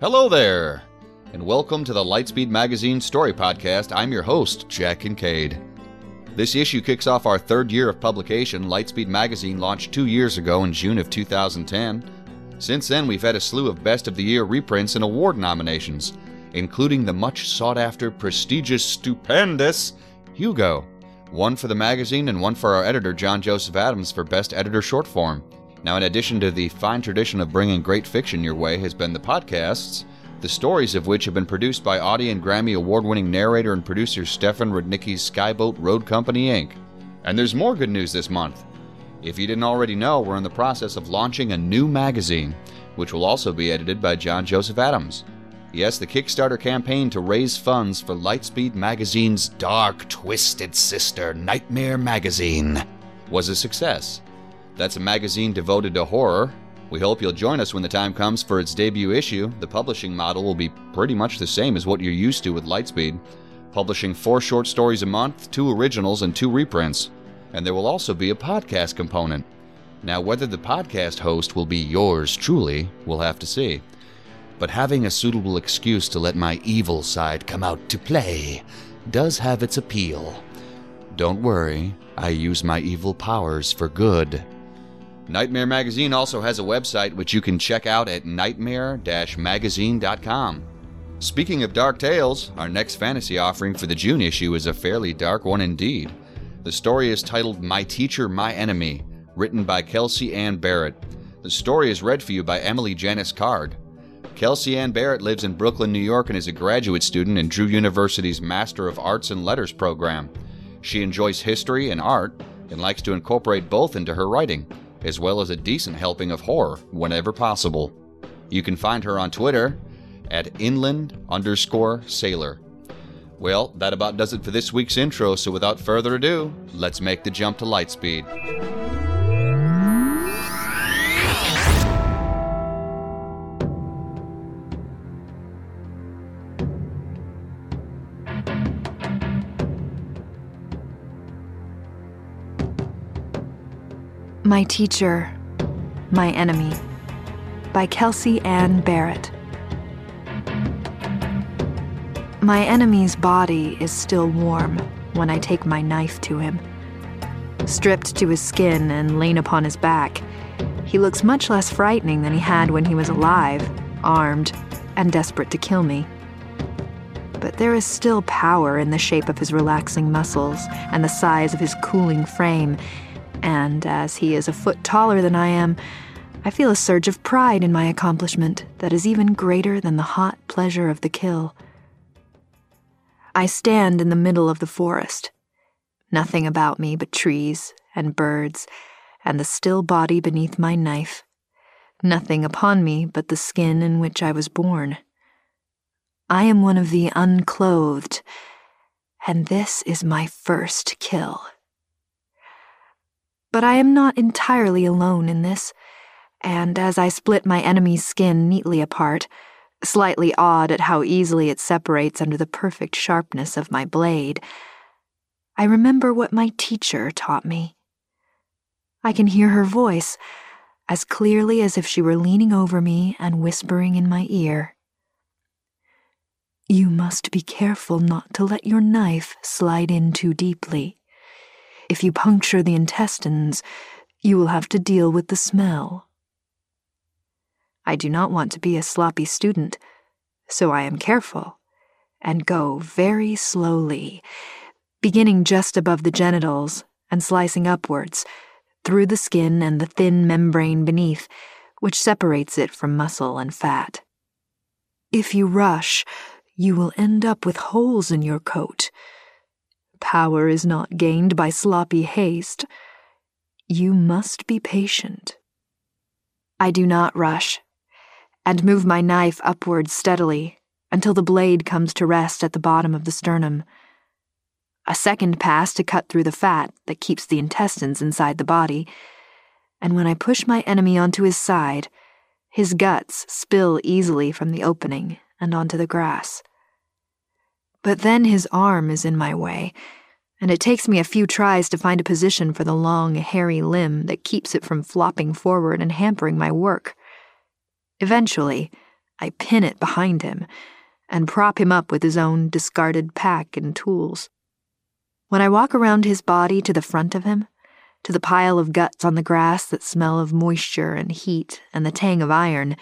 Hello there, and welcome to the Lightspeed Magazine Story Podcast. I'm your host, Jack Kincaid. This issue kicks off our third year of publication. Lightspeed Magazine launched two years ago in June of 2010. Since then, we've had a slew of Best of the Year reprints and award nominations, including the much sought after, prestigious, stupendous Hugo. One for the magazine and one for our editor, John Joseph Adams, for Best Editor Short Form. Now, in addition to the fine tradition of bringing great fiction your way, has been the podcasts, the stories of which have been produced by Audie and Grammy award winning narrator and producer Stefan Rudnicki's Skyboat Road Company, Inc. And there's more good news this month. If you didn't already know, we're in the process of launching a new magazine, which will also be edited by John Joseph Adams. Yes, the Kickstarter campaign to raise funds for Lightspeed Magazine's dark, twisted sister, Nightmare Magazine, was a success. That's a magazine devoted to horror. We hope you'll join us when the time comes for its debut issue. The publishing model will be pretty much the same as what you're used to with Lightspeed, publishing four short stories a month, two originals, and two reprints. And there will also be a podcast component. Now, whether the podcast host will be yours truly, we'll have to see. But having a suitable excuse to let my evil side come out to play does have its appeal. Don't worry, I use my evil powers for good. Nightmare Magazine also has a website which you can check out at nightmare magazine.com. Speaking of dark tales, our next fantasy offering for the June issue is a fairly dark one indeed. The story is titled My Teacher, My Enemy, written by Kelsey Ann Barrett. The story is read for you by Emily Janice Card. Kelsey Ann Barrett lives in Brooklyn, New York, and is a graduate student in Drew University's Master of Arts and Letters program. She enjoys history and art and likes to incorporate both into her writing, as well as a decent helping of horror whenever possible. You can find her on Twitter at inland underscore sailor. Well, that about does it for this week's intro, so without further ado, let's make the jump to Lightspeed. My Teacher, My Enemy by Kelsey Ann Barrett. My enemy's body is still warm when I take my knife to him. Stripped to his skin and lain upon his back, he looks much less frightening than he had when he was alive, armed, and desperate to kill me. But there is still power in the shape of his relaxing muscles and the size of his cooling frame and as he is a foot taller than I am, I feel a surge of pride in my accomplishment that is even greater than the hot pleasure of the kill. I stand in the middle of the forest. Nothing about me but trees and birds and the still body beneath my knife. Nothing upon me but the skin in which I was born. I am one of the unclothed, and this is my first kill. But I am not entirely alone in this. And as I split my enemy's skin neatly apart, slightly awed at how easily it separates under the perfect sharpness of my blade, I remember what my teacher taught me. I can hear her voice as clearly as if she were leaning over me and whispering in my ear. You must be careful not to let your knife slide in too deeply. If you puncture the intestines, you will have to deal with the smell. I do not want to be a sloppy student, so I am careful and go very slowly, beginning just above the genitals and slicing upwards through the skin and the thin membrane beneath, which separates it from muscle and fat. If you rush, you will end up with holes in your coat. Power is not gained by sloppy haste. You must be patient. I do not rush, and move my knife upward steadily until the blade comes to rest at the bottom of the sternum. A second pass to cut through the fat that keeps the intestines inside the body, and when I push my enemy onto his side, his guts spill easily from the opening and onto the grass. But then his arm is in my way, and it takes me a few tries to find a position for the long, hairy limb that keeps it from flopping forward and hampering my work. Eventually, I pin it behind him and prop him up with his own discarded pack and tools. When I walk around his body to the front of him, to the pile of guts on the grass that smell of moisture and heat and the tang of iron,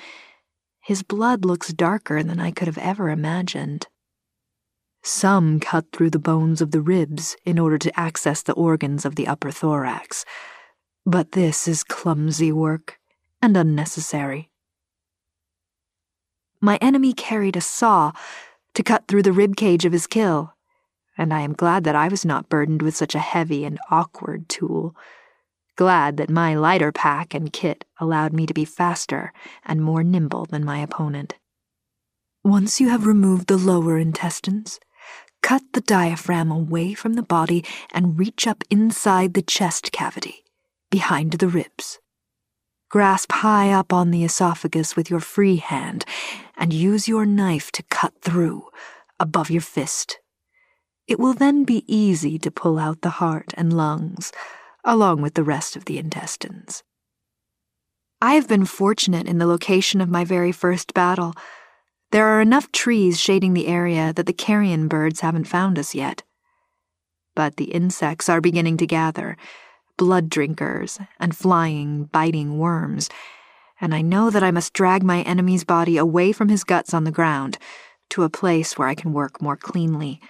his blood looks darker than I could have ever imagined. Some cut through the bones of the ribs in order to access the organs of the upper thorax. But this is clumsy work and unnecessary. My enemy carried a saw to cut through the rib cage of his kill, and I am glad that I was not burdened with such a heavy and awkward tool. Glad that my lighter pack and kit allowed me to be faster and more nimble than my opponent. Once you have removed the lower intestines, Cut the diaphragm away from the body and reach up inside the chest cavity, behind the ribs. Grasp high up on the esophagus with your free hand and use your knife to cut through, above your fist. It will then be easy to pull out the heart and lungs, along with the rest of the intestines. I have been fortunate in the location of my very first battle. There are enough trees shading the area that the carrion birds haven't found us yet. But the insects are beginning to gather blood drinkers and flying, biting worms, and I know that I must drag my enemy's body away from his guts on the ground to a place where I can work more cleanly.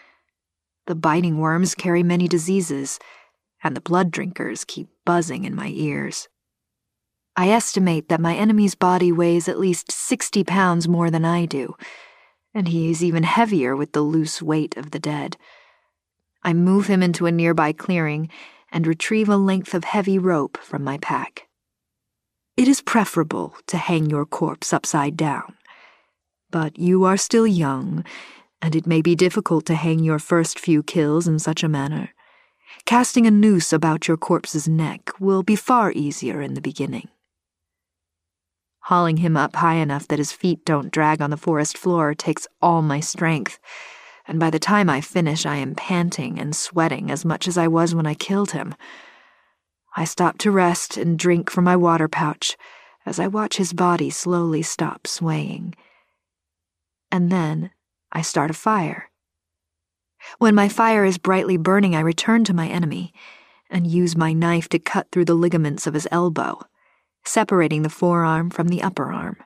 The biting worms carry many diseases, and the blood drinkers keep buzzing in my ears. I estimate that my enemy's body weighs at least 60 pounds more than I do, and he is even heavier with the loose weight of the dead. I move him into a nearby clearing and retrieve a length of heavy rope from my pack. It is preferable to hang your corpse upside down, but you are still young, and it may be difficult to hang your first few kills in such a manner. Casting a noose about your corpse's neck will be far easier in the beginning. Hauling him up high enough that his feet don't drag on the forest floor takes all my strength, and by the time I finish, I am panting and sweating as much as I was when I killed him. I stop to rest and drink from my water pouch as I watch his body slowly stop swaying. And then I start a fire. When my fire is brightly burning, I return to my enemy and use my knife to cut through the ligaments of his elbow separating the forearm from the upper arm.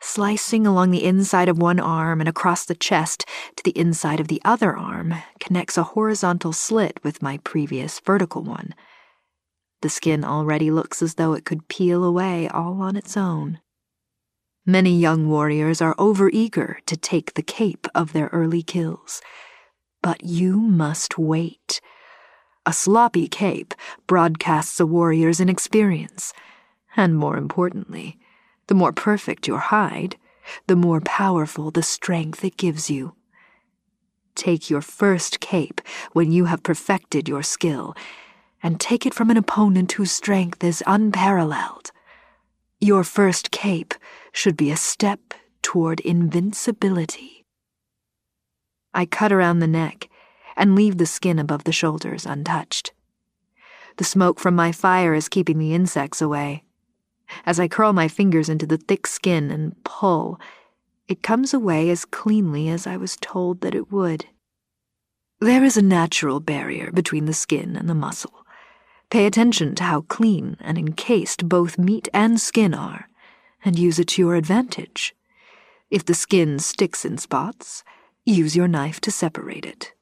Slicing along the inside of one arm and across the chest to the inside of the other arm connects a horizontal slit with my previous vertical one. The skin already looks as though it could peel away all on its own. Many young warriors are overeager to take the cape of their early kills. But you must wait. A sloppy cape broadcasts a warrior's inexperience and more importantly, the more perfect your hide, the more powerful the strength it gives you. Take your first cape when you have perfected your skill, and take it from an opponent whose strength is unparalleled. Your first cape should be a step toward invincibility. I cut around the neck and leave the skin above the shoulders untouched. The smoke from my fire is keeping the insects away. As I curl my fingers into the thick skin and pull, it comes away as cleanly as I was told that it would. There is a natural barrier between the skin and the muscle. Pay attention to how clean and encased both meat and skin are, and use it to your advantage. If the skin sticks in spots, use your knife to separate it.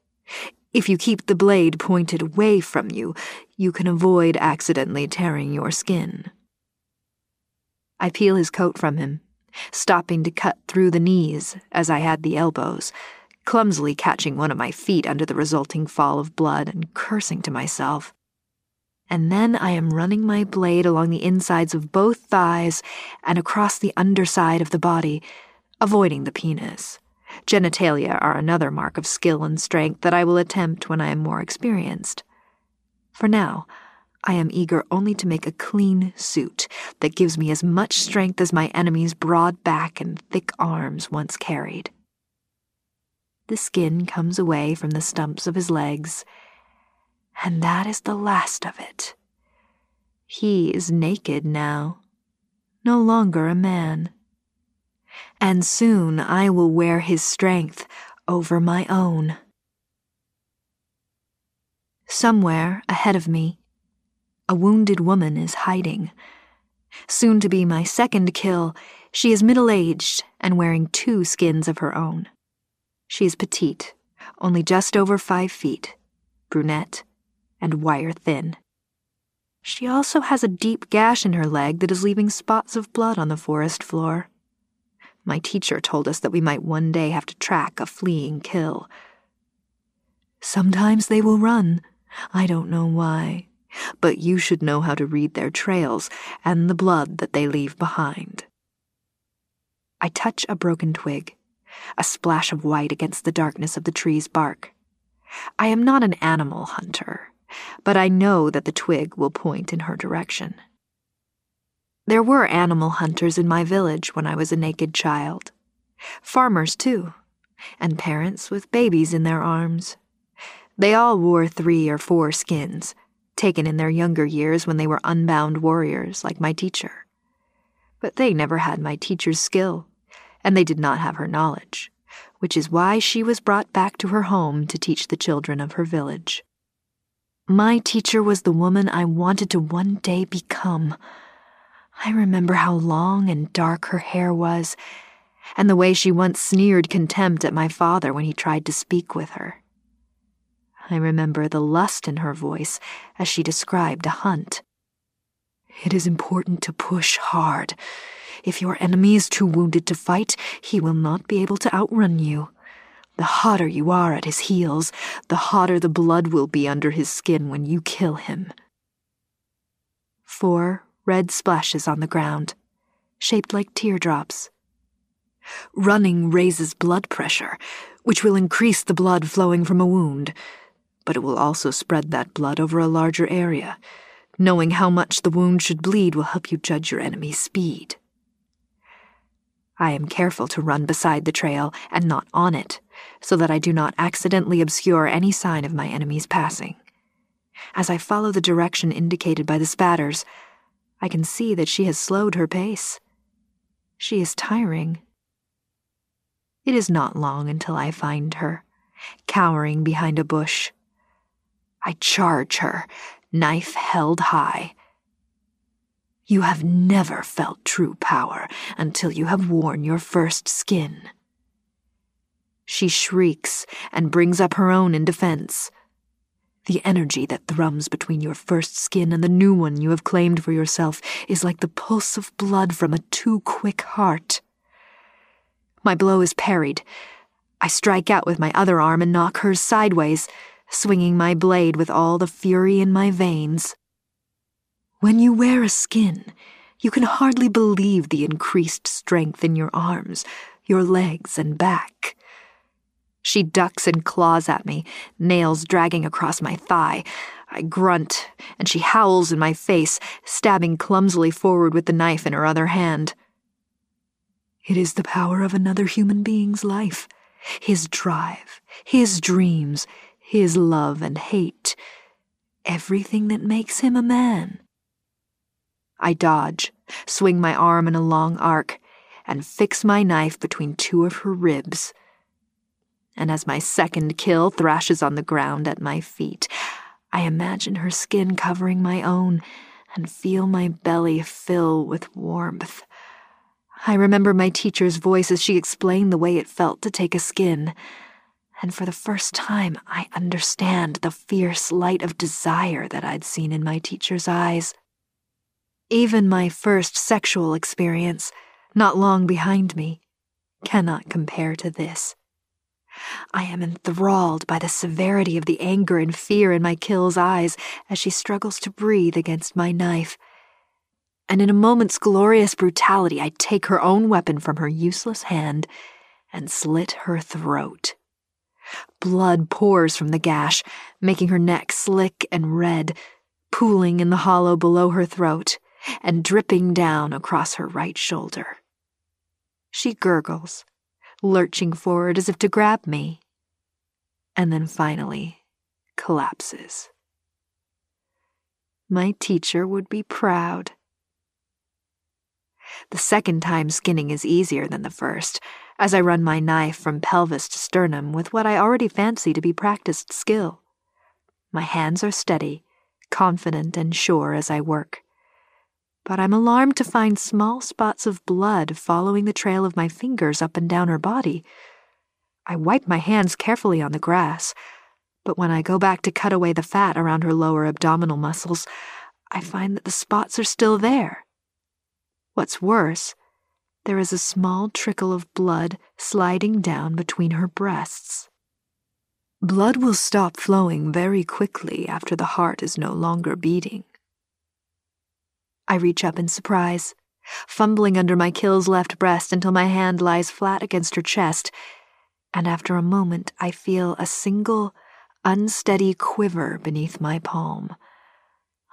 If you keep the blade pointed away from you, you can avoid accidentally tearing your skin. I peel his coat from him, stopping to cut through the knees as I had the elbows, clumsily catching one of my feet under the resulting fall of blood and cursing to myself. And then I am running my blade along the insides of both thighs and across the underside of the body, avoiding the penis. Genitalia are another mark of skill and strength that I will attempt when I am more experienced. For now, I am eager only to make a clean suit that gives me as much strength as my enemy's broad back and thick arms once carried. The skin comes away from the stumps of his legs, and that is the last of it. He is naked now, no longer a man and soon I will wear his strength over my own. Somewhere ahead of me, a wounded woman is hiding. Soon to be my second kill, she is middle aged and wearing two skins of her own. She is petite, only just over five feet, brunette, and wire thin. She also has a deep gash in her leg that is leaving spots of blood on the forest floor. My teacher told us that we might one day have to track a fleeing kill. Sometimes they will run. I don't know why. But you should know how to read their trails and the blood that they leave behind. I touch a broken twig, a splash of white against the darkness of the tree's bark. I am not an animal hunter, but I know that the twig will point in her direction. There were animal hunters in my village when I was a naked child. Farmers, too, and parents with babies in their arms. They all wore three or four skins, taken in their younger years when they were unbound warriors like my teacher. But they never had my teacher's skill, and they did not have her knowledge, which is why she was brought back to her home to teach the children of her village. My teacher was the woman I wanted to one day become I remember how long and dark her hair was, and the way she once sneered contempt at my father when he tried to speak with her. I remember the lust in her voice as she described a hunt. It is important to push hard. If your enemy is too wounded to fight, he will not be able to outrun you. The hotter you are at his heels, the hotter the blood will be under his skin when you kill him. Four red splashes on the ground, shaped like teardrops. Running raises blood pressure, which will increase the blood flowing from a wound, but it will also spread that blood over a larger area. Knowing how much the wound should bleed will help you judge your enemy's speed. I am careful to run beside the trail and not on it, so that I do not accidentally obscure any sign of my enemy's passing. As I follow the direction indicated by the spatters, I can see that she has slowed her pace. She is tiring. It is not long until I find her, cowering behind a bush. I charge her, knife held high. You have never felt true power until you have worn your first skin. She shrieks and brings up her own in defense. The energy that thrums between your first skin and the new one you have claimed for yourself is like the pulse of blood from a too quick heart. My blow is parried. I strike out with my other arm and knock hers sideways, swinging my blade with all the fury in my veins. When you wear a skin, you can hardly believe the increased strength in your arms, your legs, and back. She ducks and claws at me, nails dragging across my thigh. I grunt, and she howls in my face, stabbing clumsily forward with the knife in her other hand. It is the power of another human being's life, his drive, his dreams, his love and hate, everything that makes him a man. I dodge, swing my arm in a long arc, and fix my knife between two of her ribs. And as my second kill thrashes on the ground at my feet, I imagine her skin covering my own and feel my belly fill with warmth. I remember my teacher's voice as she explained the way it felt to take a skin. And for the first time, I understand the fierce light of desire that I'd seen in my teacher's eyes. Even my first sexual experience, not long behind me, cannot compare to this. I am enthralled by the severity of the anger and fear in my kill's eyes as she struggles to breathe against my knife and in a moment's glorious brutality, I take her own weapon from her useless hand and slit her throat. Blood pours from the gash, making her neck slick and red, pooling in the hollow below her throat and dripping down across her right shoulder. She gurgles, lurching forward as if to grab me, and then finally collapses. My teacher would be proud. The second time skinning is easier than the first, as I run my knife from pelvis to sternum with what I already fancy to be practiced skill. My hands are steady, confident and sure as I work. But I'm alarmed to find small spots of blood following the trail of my fingers up and down her body. I wipe my hands carefully on the grass, but when I go back to cut away the fat around her lower abdominal muscles, I find that the spots are still there. What's worse, there is a small trickle of blood sliding down between her breasts. Blood will stop flowing very quickly after the heart is no longer beating. I reach up in surprise, fumbling under my kill's left breast until my hand lies flat against her chest, and after a moment I feel a single, unsteady quiver beneath my palm.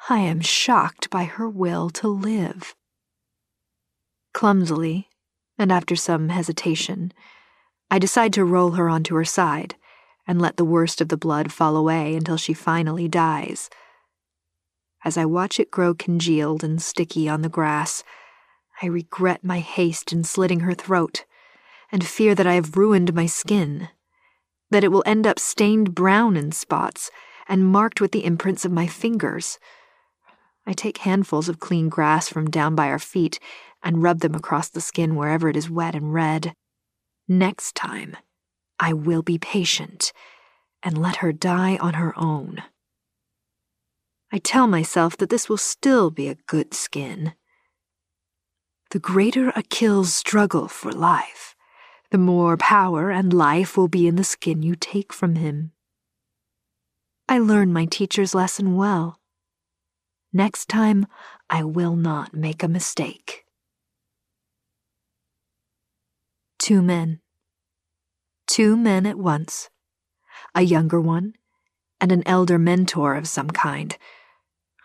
I am shocked by her will to live. Clumsily, and after some hesitation, I decide to roll her onto her side and let the worst of the blood fall away until she finally dies. As I watch it grow congealed and sticky on the grass, I regret my haste in slitting her throat and fear that I have ruined my skin, that it will end up stained brown in spots and marked with the imprints of my fingers. I take handfuls of clean grass from down by our feet and rub them across the skin wherever it is wet and red. Next time, I will be patient and let her die on her own. I tell myself that this will still be a good skin. The greater a kill's struggle for life, the more power and life will be in the skin you take from him. I learn my teacher's lesson well. Next time, I will not make a mistake. Two men. Two men at once. A younger one, and an elder mentor of some kind.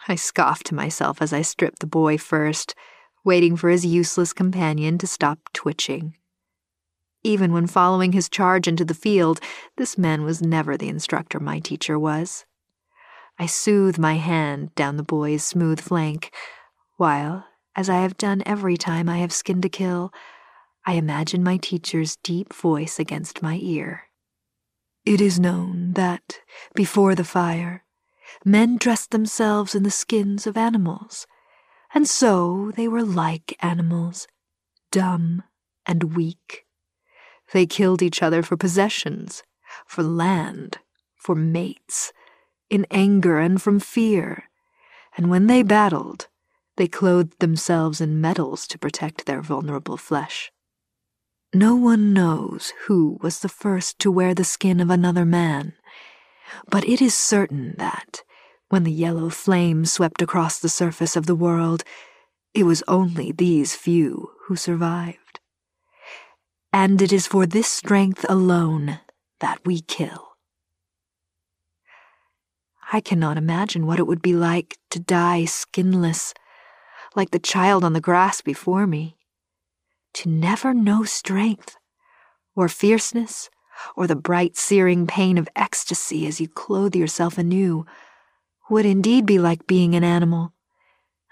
I scoffed to myself as I stripped the boy first, waiting for his useless companion to stop twitching. Even when following his charge into the field, this man was never the instructor my teacher was. I soothe my hand down the boy's smooth flank, while, as I have done every time I have skinned a kill, I imagine my teacher's deep voice against my ear. It is known that, before the fire, men dressed themselves in the skins of animals, and so they were like animals, dumb and weak. They killed each other for possessions, for land, for mates, in anger and from fear, and when they battled, they clothed themselves in metals to protect their vulnerable flesh. No one knows who was the first to wear the skin of another man, but it is certain that, when the yellow flame swept across the surface of the world, it was only these few who survived. And it is for this strength alone that we kill. I cannot imagine what it would be like to die skinless, like the child on the grass before me. To never know strength, or fierceness, or the bright, searing pain of ecstasy as you clothe yourself anew, would indeed be like being an animal,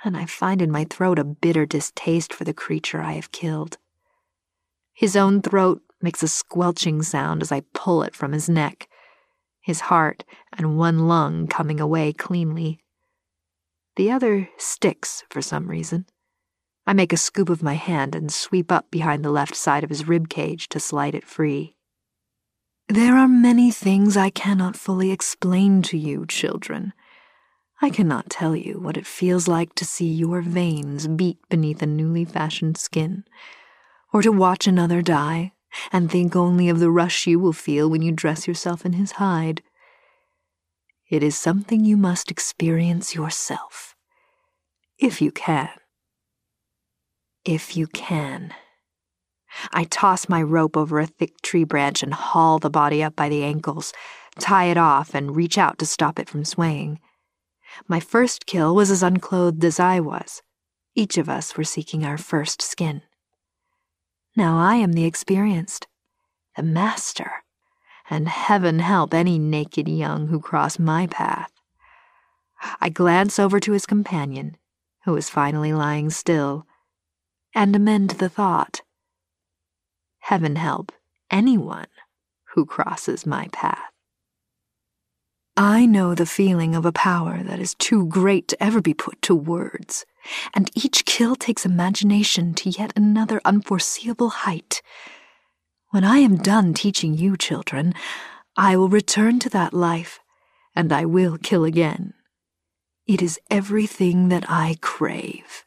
and I find in my throat a bitter distaste for the creature I have killed. His own throat makes a squelching sound as I pull it from his neck, his heart and one lung coming away cleanly. The other sticks for some reason. I make a scoop of my hand and sweep up behind the left side of his rib cage to slide it free. There are many things I cannot fully explain to you, children. I cannot tell you what it feels like to see your veins beat beneath a newly fashioned skin, or to watch another die and think only of the rush you will feel when you dress yourself in his hide. It is something you must experience yourself, if you can. If you can. I toss my rope over a thick tree branch and haul the body up by the ankles, tie it off, and reach out to stop it from swaying. My first kill was as unclothed as I was. Each of us were seeking our first skin. Now I am the experienced, the master, and heaven help any naked young who cross my path. I glance over to his companion, who is finally lying still, and amend the thought. Heaven help anyone who crosses my path. I know the feeling of a power that is too great to ever be put to words and each kill takes imagination to yet another unforeseeable height. When I am done teaching you children, I will return to that life, and I will kill again. It is everything that I crave.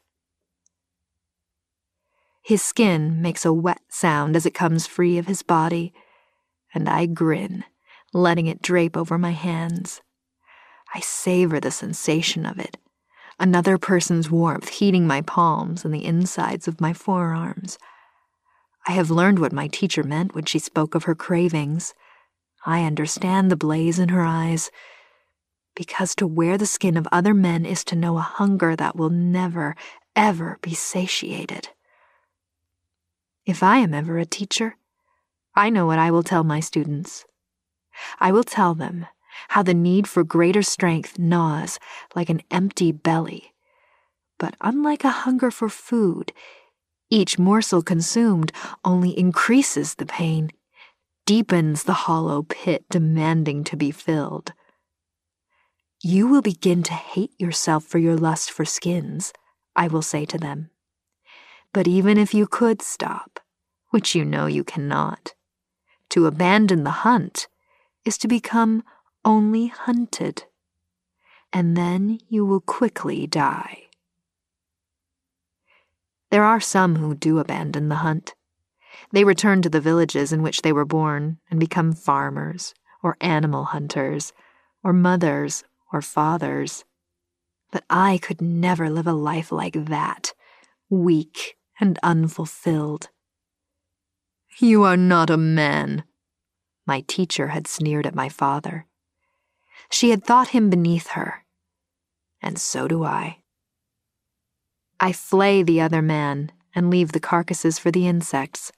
His skin makes a wet sound as it comes free of his body, and I grin, letting it drape over my hands. I savor the sensation of it another person's warmth heating my palms and the insides of my forearms. I have learned what my teacher meant when she spoke of her cravings. I understand the blaze in her eyes. Because to wear the skin of other men is to know a hunger that will never, ever be satiated. If I am ever a teacher, I know what I will tell my students. I will tell them how the need for greater strength gnaws like an empty belly. But unlike a hunger for food, each morsel consumed only increases the pain, deepens the hollow pit demanding to be filled. You will begin to hate yourself for your lust for skins, I will say to them. But even if you could stop, which you know you cannot, to abandon the hunt is to become only hunted, and then you will quickly die. There are some who do abandon the hunt. They return to the villages in which they were born and become farmers, or animal hunters, or mothers, or fathers. But I could never live a life like that, weak and unfulfilled. You are not a man, my teacher had sneered at my father. She had thought him beneath her. And so do I. I flay the other man and leave the carcasses for the insects,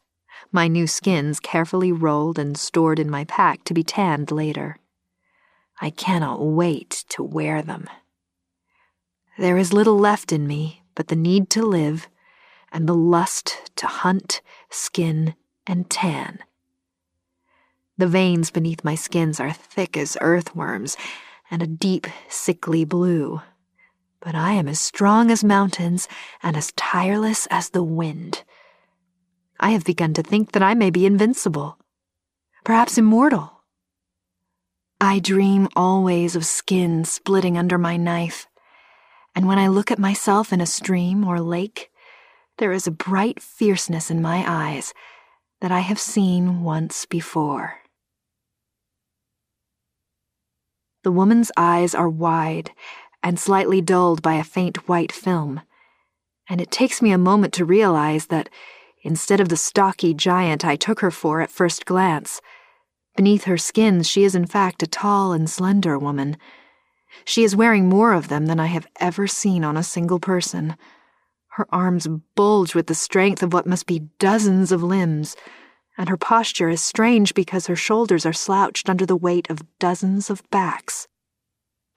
my new skins carefully rolled and stored in my pack to be tanned later. I cannot wait to wear them. There is little left in me but the need to live and the lust to hunt, skin, and tan the veins beneath my skins are thick as earthworms and a deep, sickly blue. But I am as strong as mountains and as tireless as the wind. I have begun to think that I may be invincible, perhaps immortal. I dream always of skin splitting under my knife, and when I look at myself in a stream or lake, there is a bright fierceness in my eyes that I have seen once before. The woman's eyes are wide and slightly dulled by a faint white film, and it takes me a moment to realize that instead of the stocky giant I took her for at first glance, beneath her skin she is in fact a tall and slender woman. She is wearing more of them than I have ever seen on a single person. Her arms bulge with the strength of what must be dozens of limbs, and her posture is strange because her shoulders are slouched under the weight of dozens of backs.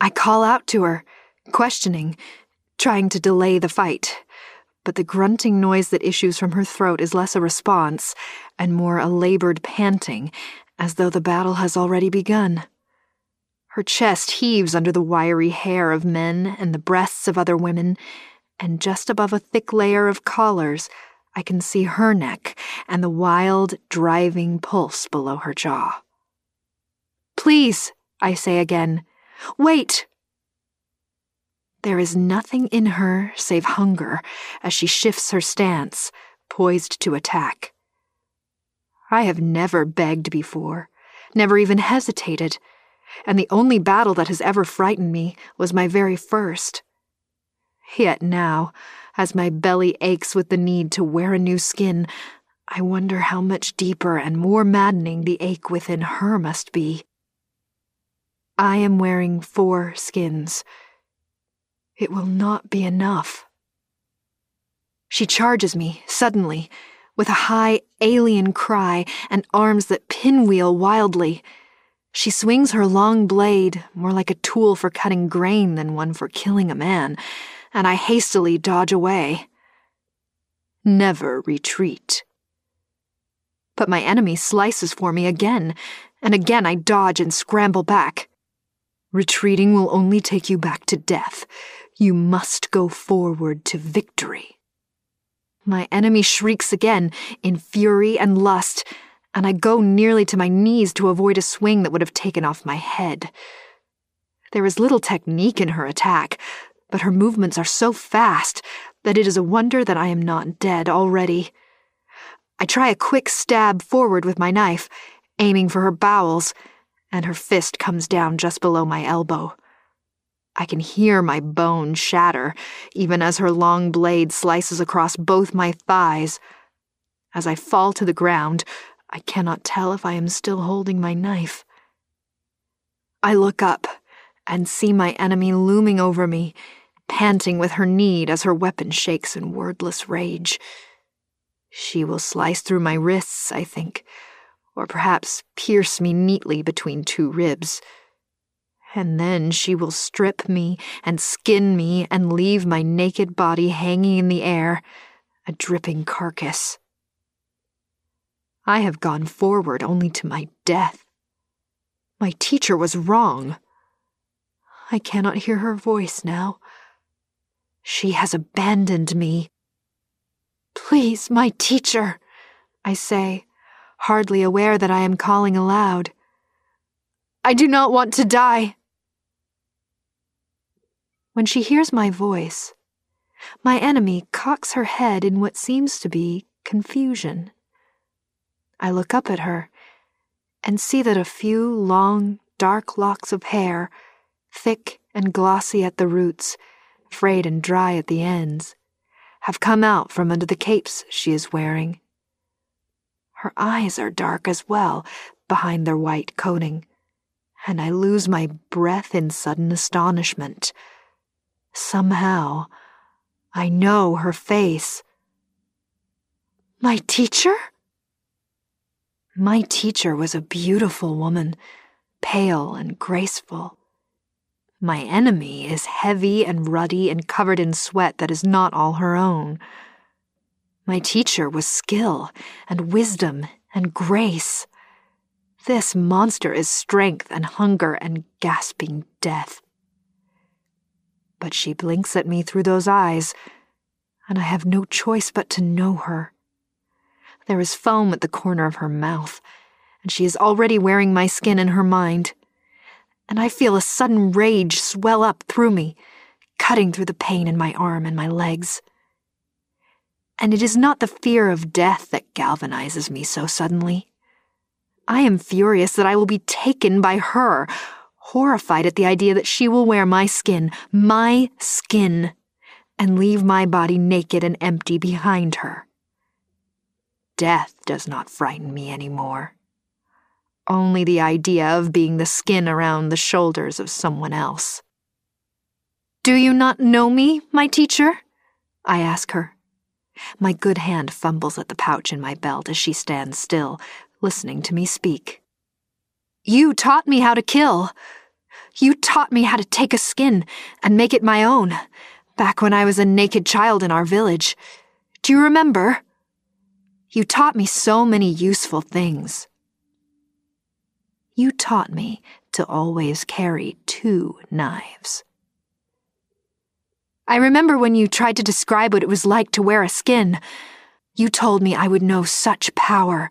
I call out to her, questioning, trying to delay the fight, but the grunting noise that issues from her throat is less a response and more a labored panting, as though the battle has already begun. Her chest heaves under the wiry hair of men and the breasts of other women, and just above a thick layer of collars, I can see her neck and the wild, driving pulse below her jaw. Please, I say again, wait! There is nothing in her save hunger as she shifts her stance, poised to attack. I have never begged before, never even hesitated, and the only battle that has ever frightened me was my very first. Yet now, as my belly aches with the need to wear a new skin, I wonder how much deeper and more maddening the ache within her must be. I am wearing four skins. It will not be enough. She charges me, suddenly, with a high, alien cry and arms that pinwheel wildly. She swings her long blade, more like a tool for cutting grain than one for killing a man, and I hastily dodge away. Never retreat. But my enemy slices for me again, and again I dodge and scramble back. Retreating will only take you back to death. You must go forward to victory. My enemy shrieks again, in fury and lust, and I go nearly to my knees to avoid a swing that would have taken off my head. There is little technique in her attack, but her movements are so fast that it is a wonder that I am not dead already. I try a quick stab forward with my knife, aiming for her bowels, and her fist comes down just below my elbow. I can hear my bone shatter, even as her long blade slices across both my thighs. As I fall to the ground, I cannot tell if I am still holding my knife. I look up and see my enemy looming over me, panting with her need as her weapon shakes in wordless rage. She will slice through my wrists, I think, or perhaps pierce me neatly between two ribs. And then she will strip me and skin me and leave my naked body hanging in the air, a dripping carcass. I have gone forward only to my death. My teacher was wrong. I cannot hear her voice now. She has abandoned me. Please, my teacher, I say, hardly aware that I am calling aloud. I do not want to die. When she hears my voice, my enemy cocks her head in what seems to be confusion. I look up at her and see that a few long, dark locks of hair, thick and glossy at the roots, frayed and dry at the ends, have come out from under the capes she is wearing. Her eyes are dark as well behind their white coating, and I lose my breath in sudden astonishment. Somehow, I know her face. My teacher? My teacher was a beautiful woman, pale and graceful. My enemy is heavy and ruddy and covered in sweat that is not all her own. My teacher was skill and wisdom and grace. This monster is strength and hunger and gasping death. But she blinks at me through those eyes, and I have no choice but to know her. There is foam at the corner of her mouth, and she is already wearing my skin in her mind and I feel a sudden rage swell up through me, cutting through the pain in my arm and my legs. And it is not the fear of death that galvanizes me so suddenly. I am furious that I will be taken by her, horrified at the idea that she will wear my skin, my skin, and leave my body naked and empty behind her. Death does not frighten me any more only the idea of being the skin around the shoulders of someone else. Do you not know me, my teacher? I ask her. My good hand fumbles at the pouch in my belt as she stands still, listening to me speak. You taught me how to kill. You taught me how to take a skin and make it my own, back when I was a naked child in our village. Do you remember? You taught me so many useful things. You taught me to always carry two knives. I remember when you tried to describe what it was like to wear a skin. You told me I would know such power,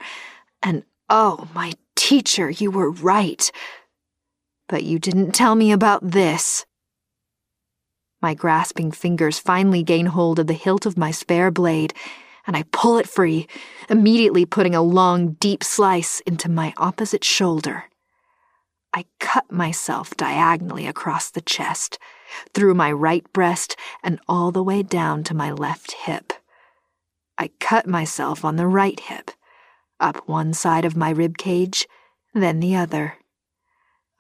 and oh, my teacher, you were right. But you didn't tell me about this. My grasping fingers finally gain hold of the hilt of my spare blade, and I pull it free, immediately putting a long, deep slice into my opposite shoulder. I cut myself diagonally across the chest, through my right breast, and all the way down to my left hip. I cut myself on the right hip, up one side of my rib cage, then the other.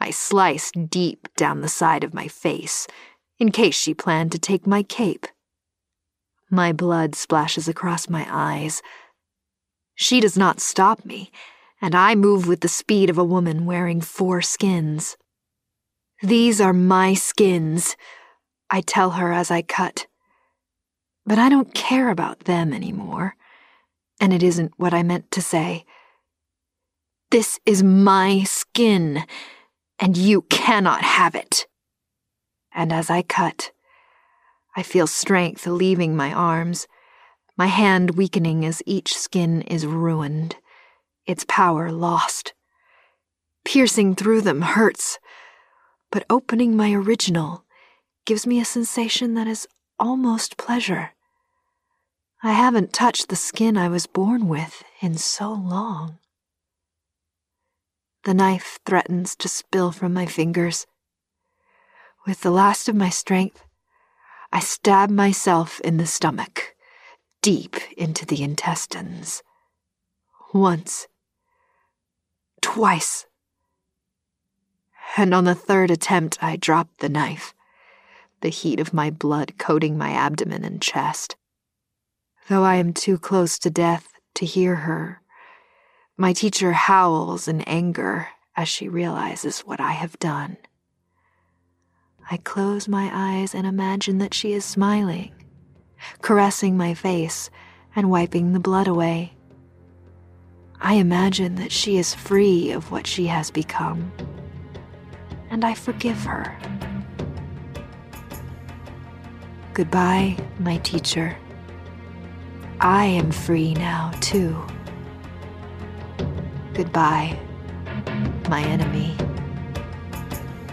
I sliced deep down the side of my face, in case she planned to take my cape. My blood splashes across my eyes. She does not stop me and I move with the speed of a woman wearing four skins. These are my skins, I tell her as I cut. But I don't care about them anymore, and it isn't what I meant to say. This is my skin, and you cannot have it. And as I cut, I feel strength leaving my arms, my hand weakening as each skin is ruined its power lost. Piercing through them hurts, but opening my original gives me a sensation that is almost pleasure. I haven't touched the skin I was born with in so long. The knife threatens to spill from my fingers. With the last of my strength, I stab myself in the stomach, deep into the intestines. Once, twice. And on the third attempt, I dropped the knife, the heat of my blood coating my abdomen and chest. Though I am too close to death to hear her, my teacher howls in anger as she realizes what I have done. I close my eyes and imagine that she is smiling, caressing my face and wiping the blood away. I imagine that she is free of what she has become, and I forgive her. Goodbye, my teacher. I am free now, too. Goodbye, my enemy.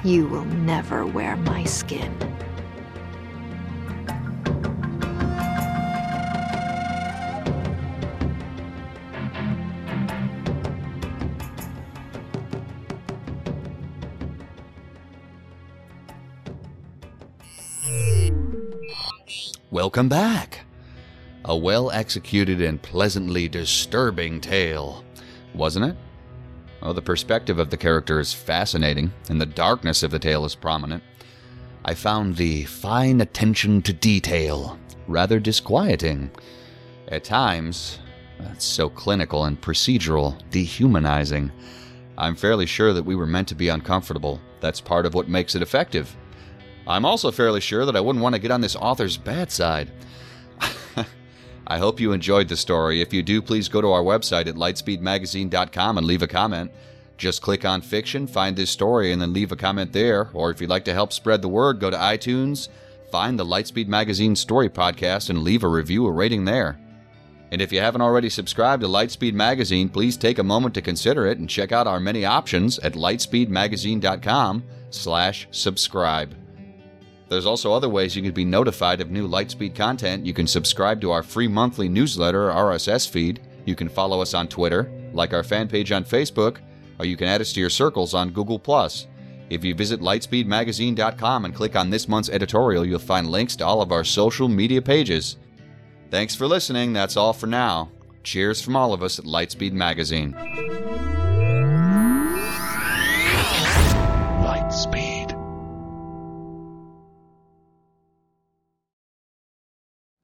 You will never wear my skin. Welcome back. A well executed and pleasantly disturbing tale, wasn't it? Oh, the perspective of the character is fascinating, and the darkness of the tale is prominent. I found the fine attention to detail rather disquieting. At times, it's so clinical and procedural, dehumanizing. I'm fairly sure that we were meant to be uncomfortable. That's part of what makes it effective. I'm also fairly sure that I wouldn't want to get on this author's bad side. I hope you enjoyed the story. If you do, please go to our website at lightspeedmagazine.com and leave a comment. Just click on fiction, find this story, and then leave a comment there. Or if you'd like to help spread the word, go to iTunes, find the Lightspeed Magazine Story Podcast, and leave a review or rating there. And if you haven't already subscribed to Lightspeed Magazine, please take a moment to consider it and check out our many options at lightspeedmagazine.com slash subscribe. There's also other ways you can be notified of new Lightspeed content. You can subscribe to our free monthly newsletter RSS feed. You can follow us on Twitter, like our fan page on Facebook, or you can add us to your circles on Google+. If you visit lightspeedmagazine.com and click on this month's editorial, you'll find links to all of our social media pages. Thanks for listening. That's all for now. Cheers from all of us at Lightspeed Magazine.